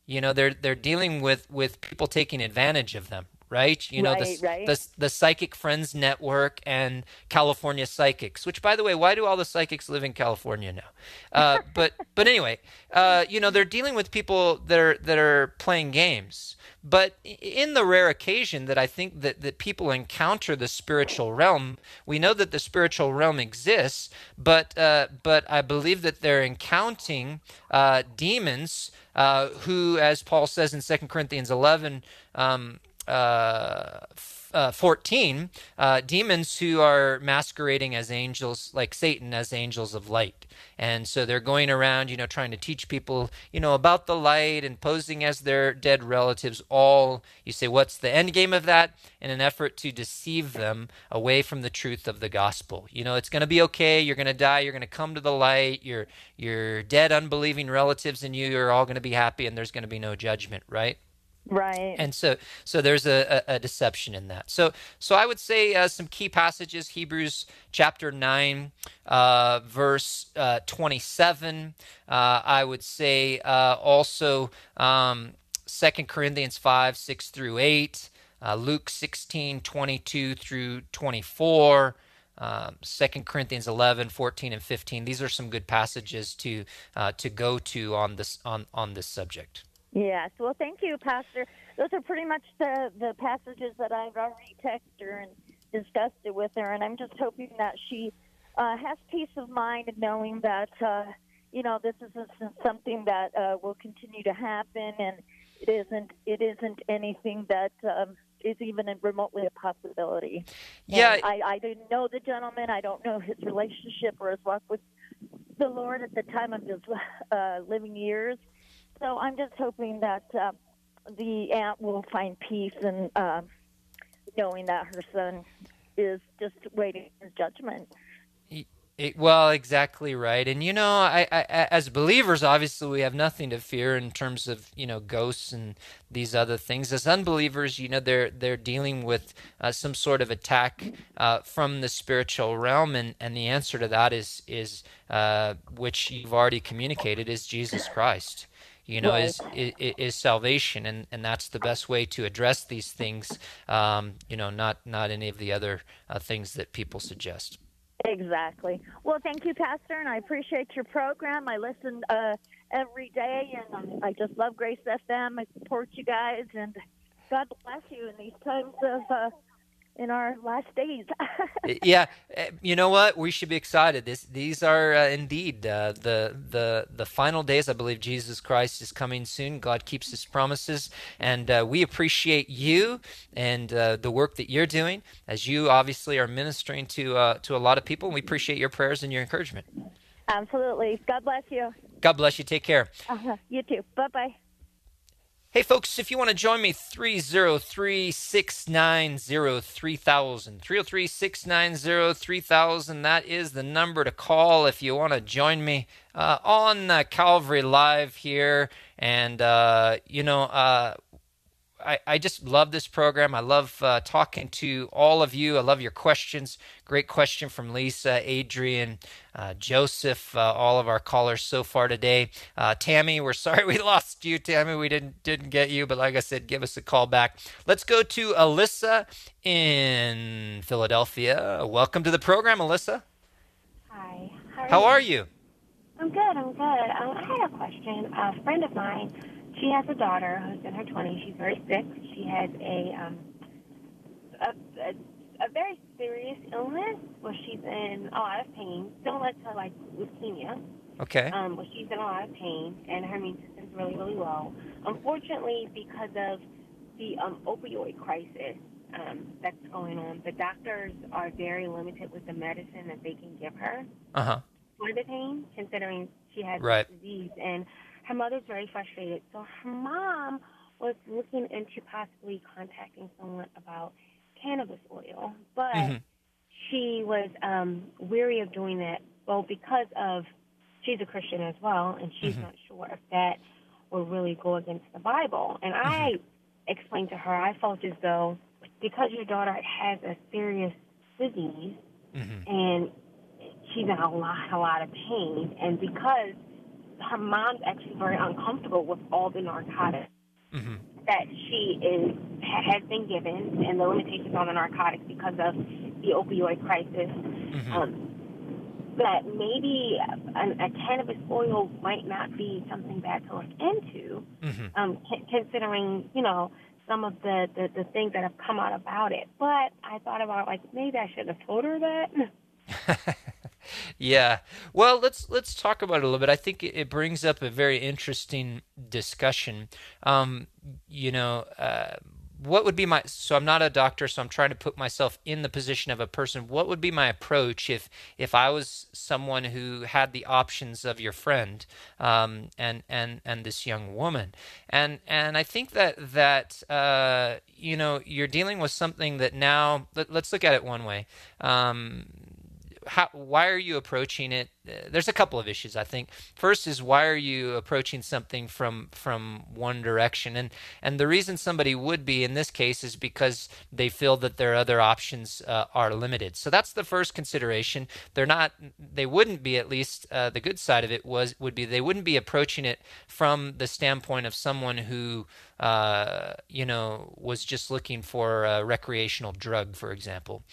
You know, they're they're dealing with with people taking advantage of them, right? You know, right, the, right. the the Psychic Friends Network and California Psychics. Which, by the way, why do all the psychics live in California now? Uh, but but anyway, uh, you know, they're dealing with people that are that are playing games. But in the rare occasion that I think that, that people encounter the spiritual realm, we know that the spiritual realm exists, but uh, but I believe that they're encountering uh, demons uh, who, as Paul says in 2 Corinthians 11, um, uh, uh, 14 uh, demons who are masquerading as angels like satan as angels of light. And so they're going around you know trying to teach people you know about the light and posing as their dead relatives all you say what's the end game of that? In an effort to deceive them away from the truth of the gospel. You know it's going to be okay you're going to die you're going to come to the light your your dead unbelieving relatives and you are all going to be happy and there's going to be no judgment right Right. And so, so there's a, a, deception in that. So, so I would say uh, some key passages: Hebrews chapter nine, uh, verse uh, twenty-seven. Uh, I would say uh, also um, Second Corinthians five, six through eight. Uh, Luke 16, 22 through 24. Um, 2 Corinthians 11, 14, and 15. These are some good passages to to go to on this on on this subject. Yes. Well, thank you, Pastor. Those are pretty much the, the passages that I've already texted her and discussed it with her. And I'm just hoping that she uh, has peace of mind knowing that, uh, you know, this isn't something that uh, will continue to happen and it isn't, it isn't anything that um, is even remotely a possibility. Yeah. I, I didn't know the gentleman. I don't know his relationship or his walk with the Lord at the time of his uh, living years so I'm just hoping that uh, the aunt will find peace in uh, knowing that her son is just waiting for judgment. It, well, exactly right. And you know, I, I, as believers, obviously, we have nothing to fear in terms of you know ghosts and these other things. As unbelievers, you know, they're they're dealing with uh, some sort of attack uh, from the spiritual realm, and, and the answer to that is is uh, which you've already communicated is Jesus Christ you know, right. is, is, is salvation, and and that's the best way to address these things. Um, you know, not not any of the other uh, things that people suggest. Exactly. Well, thank you, Pastor, and I appreciate your program. I listen uh, every day, and I just love Grace FM. I support you guys, and God bless you in these times of uh, in our last days. yeah, eh, you know what? We should be excited. This, these are uh, indeed uh, the the the final days. I believe Jesus Christ is coming soon. God keeps His promises, and uh, we appreciate you and uh, the work that you're doing, as you obviously are ministering to uh, to a lot of people. And we appreciate your prayers and your encouragement. Absolutely. God bless you. God bless you. Take care. Uh-huh. You too. Bye bye. Hey, folks, if you want to join me, 303 690 3000. 303 690 3000. That is the number to call if you want to join me uh, on uh, Calvary Live here. And, uh, you know, uh, I, I just love this program. I love uh, talking to all of you. I love your questions. Great question from Lisa, Adrian, uh, Joseph, uh, all of our callers so far today. Uh, Tammy, we're sorry we lost you, Tammy. We didn't didn't get you, but like I said, give us a call back. Let's go to Alyssa in Philadelphia. Welcome to the program, Alyssa. Hi. How are, How are you? I'm good. I'm good. Um, I had a question. A friend of mine she has a daughter who's in her 20s. She's very sick. She has a um, a, a, a very serious illness where she's in a lot of pain, similar to like leukemia. Okay. Um, where she's in a lot of pain and her immune system's really, really low. Unfortunately, because of the um, opioid crisis um, that's going on, the doctors are very limited with the medicine that they can give her uh-huh. for the pain, considering she has right. disease and her mother's very frustrated. So her mom was looking into possibly contacting someone about cannabis oil, but mm-hmm. she was um, weary of doing that. Well, because of she's a Christian as well, and she's mm-hmm. not sure if that will really go against the Bible. And mm-hmm. I explained to her, I felt as though because your daughter has a serious disease mm-hmm. and she's in a lot, a lot of pain, and because her mom's actually very uncomfortable with all the narcotics mm-hmm. that she is has been given and the limitations on the narcotics because of the opioid crisis. Mm-hmm. Um, that maybe a, a cannabis oil might not be something bad to look into, mm-hmm. um, c- considering you know some of the, the the things that have come out about it. But I thought about like maybe I should have told her that. yeah. Well, let's let's talk about it a little bit. I think it, brings up a very interesting discussion. Um, you know, uh, what would be my so i'm not a doctor so i'm trying to put myself in the position of a person what would be my approach if if i was someone who had the options of your friend um, and and and this young woman and and i think that that uh, you know you're dealing with something that now let, us look at it one way um, how, why are you approaching it? There's a couple of issues I think. First is why are you approaching something from from one direction, and and the reason somebody would be in this case is because they feel that their other options uh, are limited. So that's the first consideration. They're not. They wouldn't be at least. Uh, the good side of it was would be they wouldn't be approaching it from the standpoint of someone who uh, you know was just looking for a recreational drug, for example.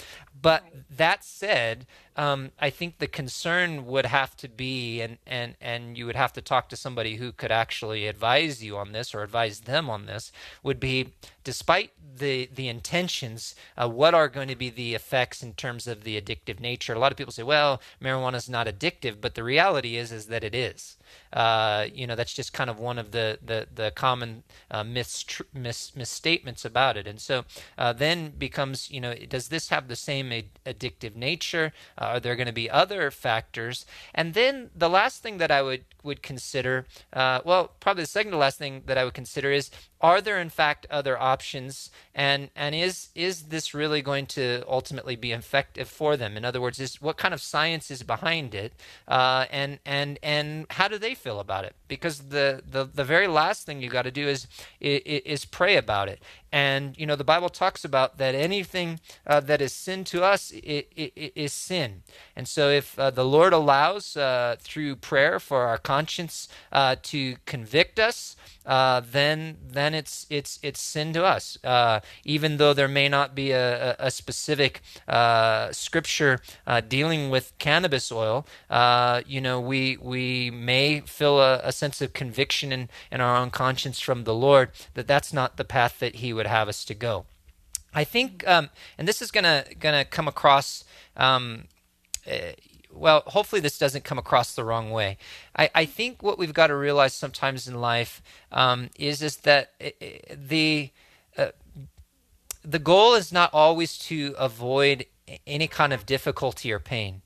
But that said, um, I think the concern would have to be, and, and, and you would have to talk to somebody who could actually advise you on this or advise them on this, would be despite the, the intentions, uh, what are going to be the effects in terms of the addictive nature? A lot of people say, well, marijuana is not addictive, but the reality is, is that it is. Uh, you know, that's just kind of one of the the, the common uh, mis- mis- misstatements about it. And so uh, then becomes, you know, does this have the same ad- addictive nature? Uh, are there going to be other factors? And then the last thing that I would would consider, uh, well, probably the second to last thing that I would consider is are there in fact other options? And and is is this really going to ultimately be effective for them? In other words is what kind of science is behind it? Uh, and and and how do they feel about it? Because the the, the very last thing you got to do is, is is pray about it and you know the bible talks about that anything uh, that is sin to us it, it, it is sin and so if uh, the lord allows uh, through prayer for our conscience uh, to convict us uh, then then it's it's it's sin to us. Uh, even though there may not be a, a specific scripture dealing with cannabis oil, you know, we we may feel a, a, sense of conviction in, in our own conscience from the Lord that that's not the path that He would have us to go. I think, um, and this is gonna gonna come across. Um, uh, well, hopefully this doesn't come across the wrong way. I, I think what we've got to realize sometimes in life um, is is that the uh, the goal is not always to avoid any kind of difficulty or pain.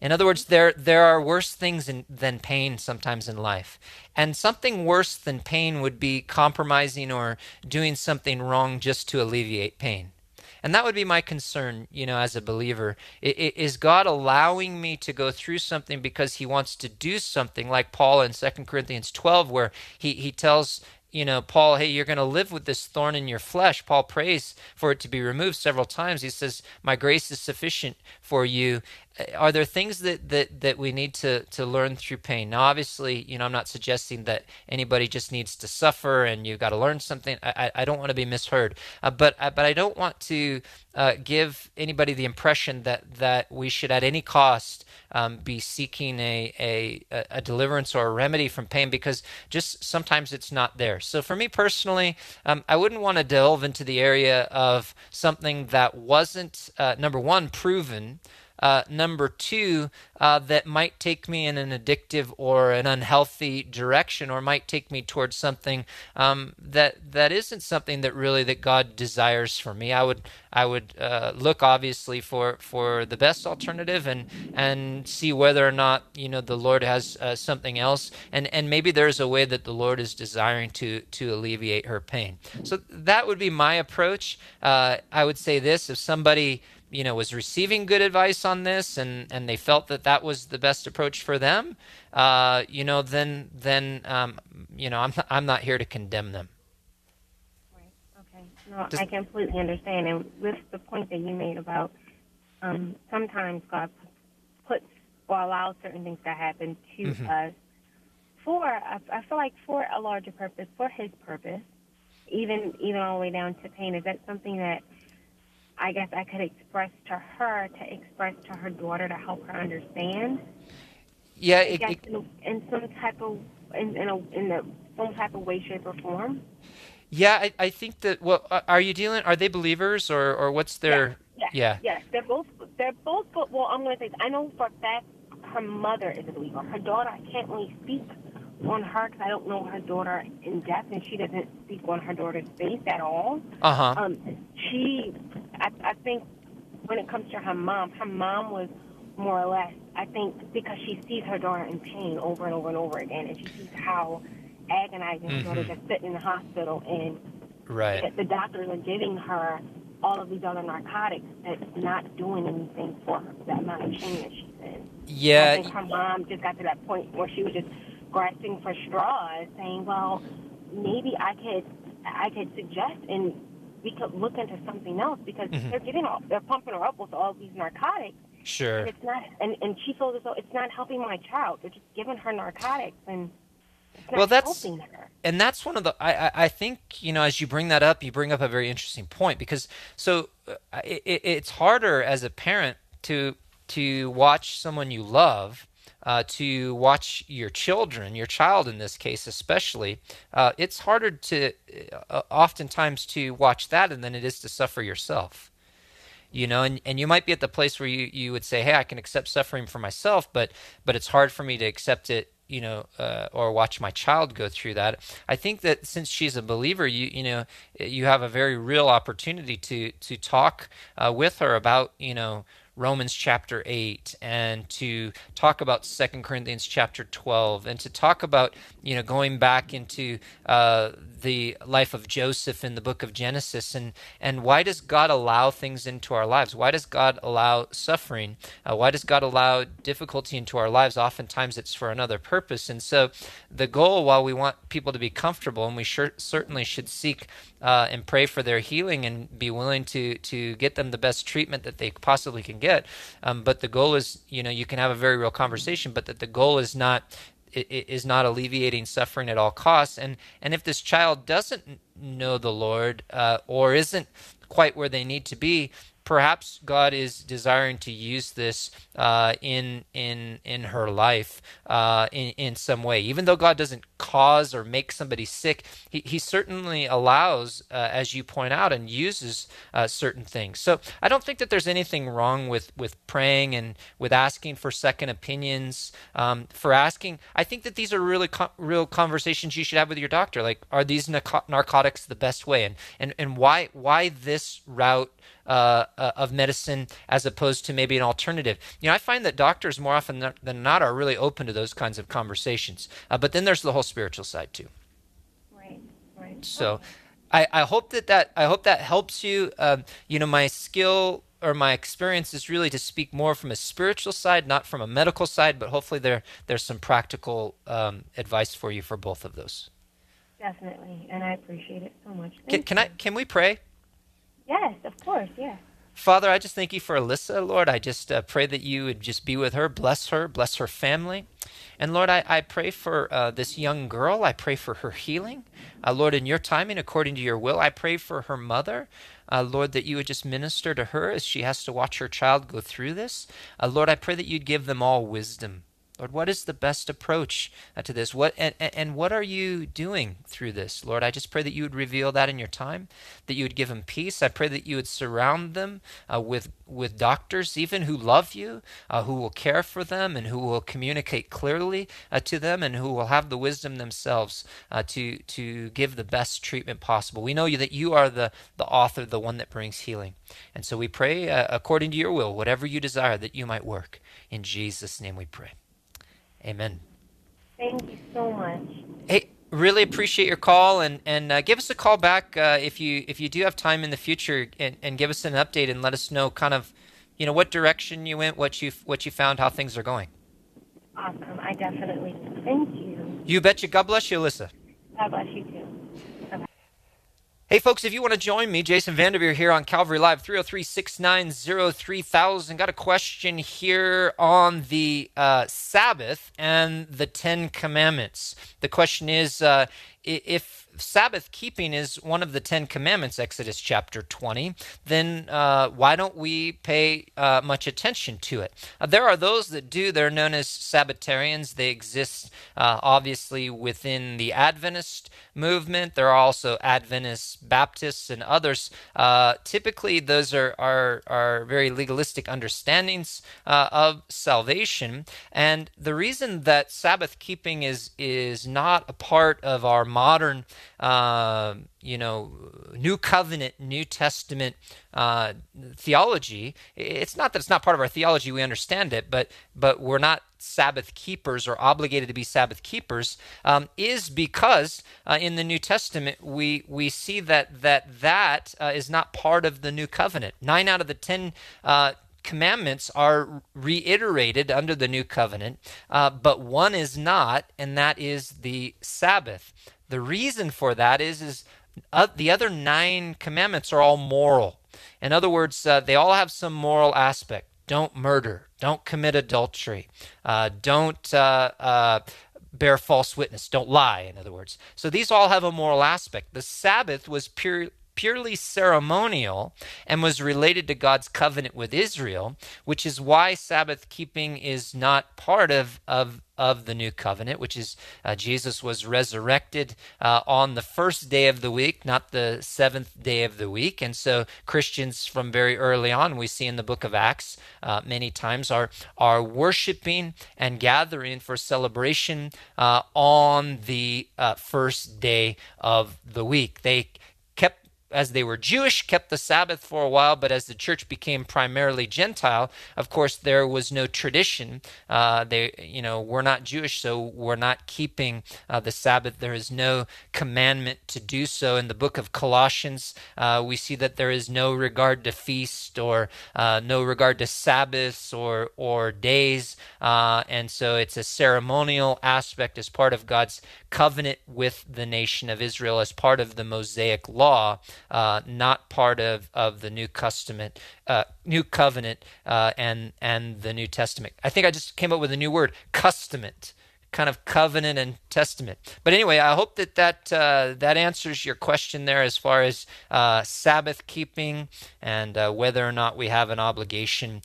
In other words, there there are worse things in, than pain sometimes in life, and something worse than pain would be compromising or doing something wrong just to alleviate pain. And that would be my concern, you know, as a believer. Is God allowing me to go through something because he wants to do something like Paul in 2 Corinthians 12, where he, he tells you know, Paul, hey, you're going to live with this thorn in your flesh. Paul prays for it to be removed several times. He says, My grace is sufficient for you are there things that, that, that we need to, to learn through pain? Now, obviously, you know, I'm not suggesting that anybody just needs to suffer and you've got to learn something. I, I don't want to be misheard, uh, but uh, but I don't want to uh, give anybody the impression that that we should at any cost um, be seeking a, a a deliverance or a remedy from pain because just sometimes it's not there. So for me personally, um, I wouldn't want to delve into the area of something that wasn't uh, number one proven. Uh, number two, uh, that might take me in an addictive or an unhealthy direction, or might take me towards something um, that that isn't something that really that God desires for me. I would I would uh, look obviously for for the best alternative and and see whether or not you know the Lord has uh, something else, and and maybe there's a way that the Lord is desiring to to alleviate her pain. So that would be my approach. Uh, I would say this: if somebody you know was receiving good advice on this and and they felt that that was the best approach for them uh, you know then then um, you know I'm not, I'm not here to condemn them. Right. Okay. No Does, I completely understand. And with the point that you made about um, sometimes God puts or allows certain things to happen to mm-hmm. us for I, I feel like for a larger purpose for his purpose even even all the way down to pain. Is that something that I guess I could express to her to express to her daughter to help her understand. Yeah, it, it, in, in, some type of in in, a, in the, some type of way, shape, or form. Yeah, I, I think that. Well, are you dealing? Are they believers or or what's their? Yes, yeah. Yes, they're both. They're both. Well, I'm going to say I know for a fact her mother is a believer. Her daughter, I can't really speak on her because I don't know her daughter in depth, and she doesn't speak on her daughter's faith at all. Uh huh. Um, she, I, I think, when it comes to her mom, her mom was more or less, I think, because she sees her daughter in pain over and over and over again, and she sees how agonizing mm-hmm. her daughter just sitting in the hospital, and right. the doctors are giving her all of these other narcotics that's not doing anything for her, that amount of pain that she's in. Yeah. I think her mom just got to that point where she was just grasping for straws, saying, "Well, maybe I could, I could suggest and we could look into something else because mm-hmm. they're giving, all, they're pumping her up with all these narcotics. Sure. And it's not, and and she feels as though it's not helping my child. They're just giving her narcotics and." well that's and that's one of the I, I think you know as you bring that up you bring up a very interesting point because so uh, it, it's harder as a parent to to watch someone you love uh, to watch your children, your child in this case especially, uh, it's harder to uh, oftentimes to watch that than it is to suffer yourself. You know, and, and you might be at the place where you, you would say, hey, I can accept suffering for myself, but but it's hard for me to accept it you know, uh, or watch my child go through that. I think that since she's a believer, you you know, you have a very real opportunity to to talk uh, with her about you know Romans chapter 8 and to talk about Second Corinthians chapter 12 and to talk about, you know, going back into uh, the life of Joseph in the book of Genesis and, and why does God allow things into our lives? Why does God allow suffering? Uh, why does God allow difficulty into our lives? Oftentimes it's for another purpose. And so the goal, while we want people to be comfortable, and we sure, certainly should seek uh, and pray for their healing and be willing to to get them the best treatment that they possibly can get. Um, but the goal is, you know, you can have a very real conversation, but that the goal is not is not alleviating suffering at all costs. And and if this child doesn't know the Lord uh, or isn't quite where they need to be, perhaps God is desiring to use this uh, in in in her life uh, in in some way. Even though God doesn't cause or make somebody sick, He, he certainly allows, uh, as you point out, and uses uh, certain things. So I don't think that there's anything wrong with with praying and with asking for second opinions. Um, for asking, I think that these are really co- real conversations you should have with your doctor. Like, are these narcotics the best way, and and and why why this route? Uh, uh, of medicine as opposed to maybe an alternative. You know, I find that doctors more often than not are really open to those kinds of conversations. Uh, but then there's the whole spiritual side too. Right. Right. So, I, I hope that that I hope that helps you. Um, you know, my skill or my experience is really to speak more from a spiritual side, not from a medical side. But hopefully, there there's some practical um, advice for you for both of those. Definitely, and I appreciate it so much. Can, can I? Can we pray? Yes, of course, yes. Father, I just thank you for Alyssa, Lord. I just uh, pray that you would just be with her, bless her, bless her family. And Lord, I, I pray for uh, this young girl. I pray for her healing. Uh, Lord, in your timing, according to your will, I pray for her mother. Uh, Lord, that you would just minister to her as she has to watch her child go through this. Uh, Lord, I pray that you'd give them all wisdom. Lord, what is the best approach uh, to this? What and, and what are you doing through this, Lord? I just pray that you would reveal that in your time, that you would give them peace. I pray that you would surround them uh, with with doctors, even who love you, uh, who will care for them, and who will communicate clearly uh, to them, and who will have the wisdom themselves uh, to to give the best treatment possible. We know you that you are the the author, the one that brings healing, and so we pray uh, according to your will, whatever you desire that you might work. In Jesus' name, we pray. Amen. Thank you so much. Hey, really appreciate your call and and uh, give us a call back uh, if you if you do have time in the future and, and give us an update and let us know kind of you know what direction you went, what you what you found, how things are going. Awesome. I definitely. Thank you. You betcha. God bless you, Alyssa. God bless you too. Hey, folks, if you want to join me, Jason Vanderveer here on Calvary Live, 303 690 3000. Got a question here on the uh, Sabbath and the Ten Commandments. The question is uh, if Sabbath keeping is one of the Ten Commandments, Exodus chapter 20, then uh, why don't we pay uh, much attention to it? Uh, there are those that do. They're known as Sabbatarians. They exist uh, obviously within the Adventist movement. There are also Adventist Baptists and others. Uh, typically, those are, are, are very legalistic understandings uh, of salvation. And the reason that Sabbath keeping is, is not a part of our modern uh, you know, New Covenant, New Testament uh, theology. It's not that it's not part of our theology; we understand it, but but we're not Sabbath keepers or obligated to be Sabbath keepers. Um, is because uh, in the New Testament we we see that that that uh, is not part of the New Covenant. Nine out of the ten uh, commandments are reiterated under the new covenant, uh, but one is not, and that is the Sabbath. The reason for that is is uh, the other nine commandments are all moral. In other words, uh, they all have some moral aspect. Don't murder. Don't commit adultery. Uh, don't uh, uh, bear false witness. Don't lie. In other words, so these all have a moral aspect. The Sabbath was pure purely ceremonial and was related to God's covenant with Israel, which is why Sabbath keeping is not part of, of of the new covenant, which is uh, Jesus was resurrected uh, on the first day of the week, not the seventh day of the week. And so Christians from very early on, we see in the book of Acts uh, many times, are, are worshiping and gathering for celebration uh, on the uh, first day of the week. They as they were Jewish, kept the Sabbath for a while, but as the church became primarily Gentile, of course, there was no tradition. Uh, they, you know, we're not Jewish, so we're not keeping uh, the Sabbath. There is no commandment to do so. In the book of Colossians, uh, we see that there is no regard to feast or uh, no regard to Sabbaths or or days, uh, and so it's a ceremonial aspect as part of God's covenant with the nation of Israel, as part of the Mosaic law uh, not part of, of the New Testament, uh, New Covenant, uh, and and the New Testament. I think I just came up with a new word, custament, kind of covenant and testament. But anyway, I hope that that uh, that answers your question there as far as uh, Sabbath keeping and uh, whether or not we have an obligation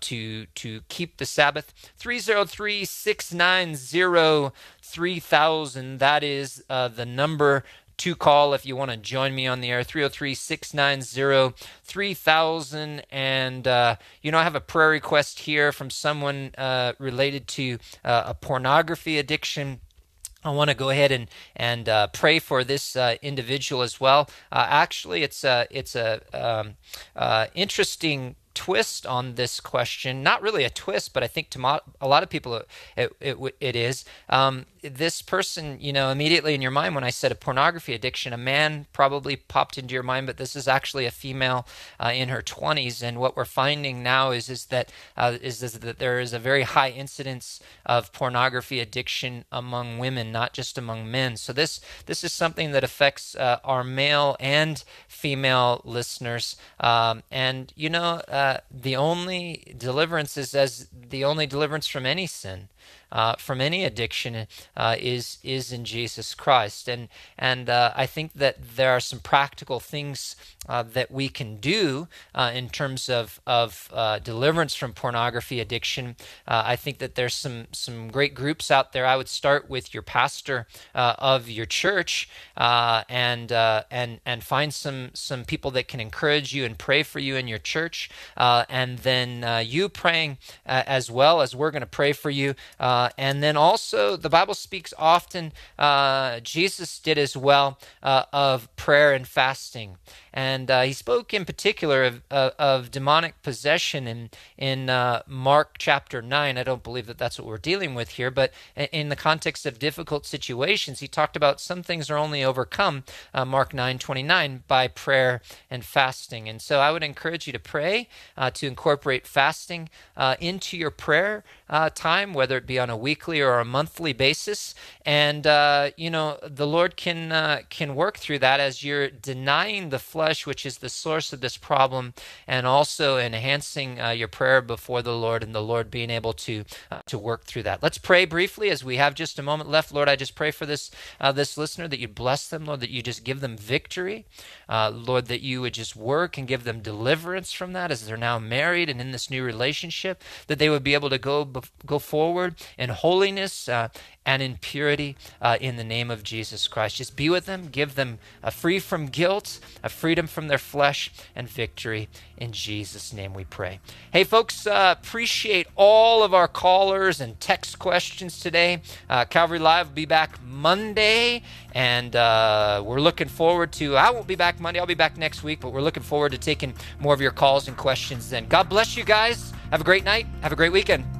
to to keep the Sabbath. Three zero three six nine zero. 3000 that is uh, the number to call if you want to join me on the air 303 690 3000 and uh, you know i have a prayer request here from someone uh, related to uh, a pornography addiction I want to go ahead and and uh, pray for this uh, individual as well. Uh, actually, it's a it's a um, uh, interesting twist on this question. Not really a twist, but I think to mo- a lot of people it, it, it is. Um, this person, you know, immediately in your mind when I said a pornography addiction, a man probably popped into your mind, but this is actually a female uh, in her 20s. And what we're finding now is is that uh, is, is that there is a very high incidence of pornography addiction among women, not just among men. So this this is something that affects uh, our male and female listeners. Um, and you know, uh, the only deliverance is as the only deliverance from any sin uh, from any addiction uh, is is in Jesus Christ. And and uh, I think that there are some practical things uh, that we can do uh, in terms of of uh, deliverance from pornography addiction. I think that there's some some great groups out there. I would start with your pastor of your church and and and find some some people that can encourage you and pray for you in your church, and then you praying as well as we're going to pray for you. Uh, and then also, the Bible speaks often, uh, Jesus did as well, uh, of prayer and fasting. And uh, he spoke in particular of, of, of, demonic possession in, in uh, Mark chapter 9. I don't believe that that's what we're dealing with here, but in the context of difficult situations, he talked about some things are only overcome, uh, Mark 9 29, by prayer and fasting. And so I would encourage you to pray, uh, to incorporate fasting uh, into your prayer uh, time, whether it be on a weekly or a monthly basis. And, you know, the Lord can, can work through that as you're denying the flesh flesh, which is the source of this problem, and also enhancing uh, your prayer before the Lord and the Lord being able to uh, to work through that. Let's pray briefly as we have just a moment left. Lord, I just pray for this uh, this listener that you bless them, Lord, that you just give them victory, uh, Lord, that you would just work and give them deliverance from that as they're now married and in this new relationship, that they would be able to go go forward in holiness uh, and in purity uh, in the name of Jesus Christ. Just be with them, give them a free from guilt, a freedom from their flesh, and victory. In Jesus' name we pray. Hey, folks, uh, appreciate all of our callers and text questions today. Uh, Calvary Live will be back Monday, and uh, we're looking forward to. I won't be back Monday, I'll be back next week, but we're looking forward to taking more of your calls and questions then. God bless you guys. Have a great night. Have a great weekend.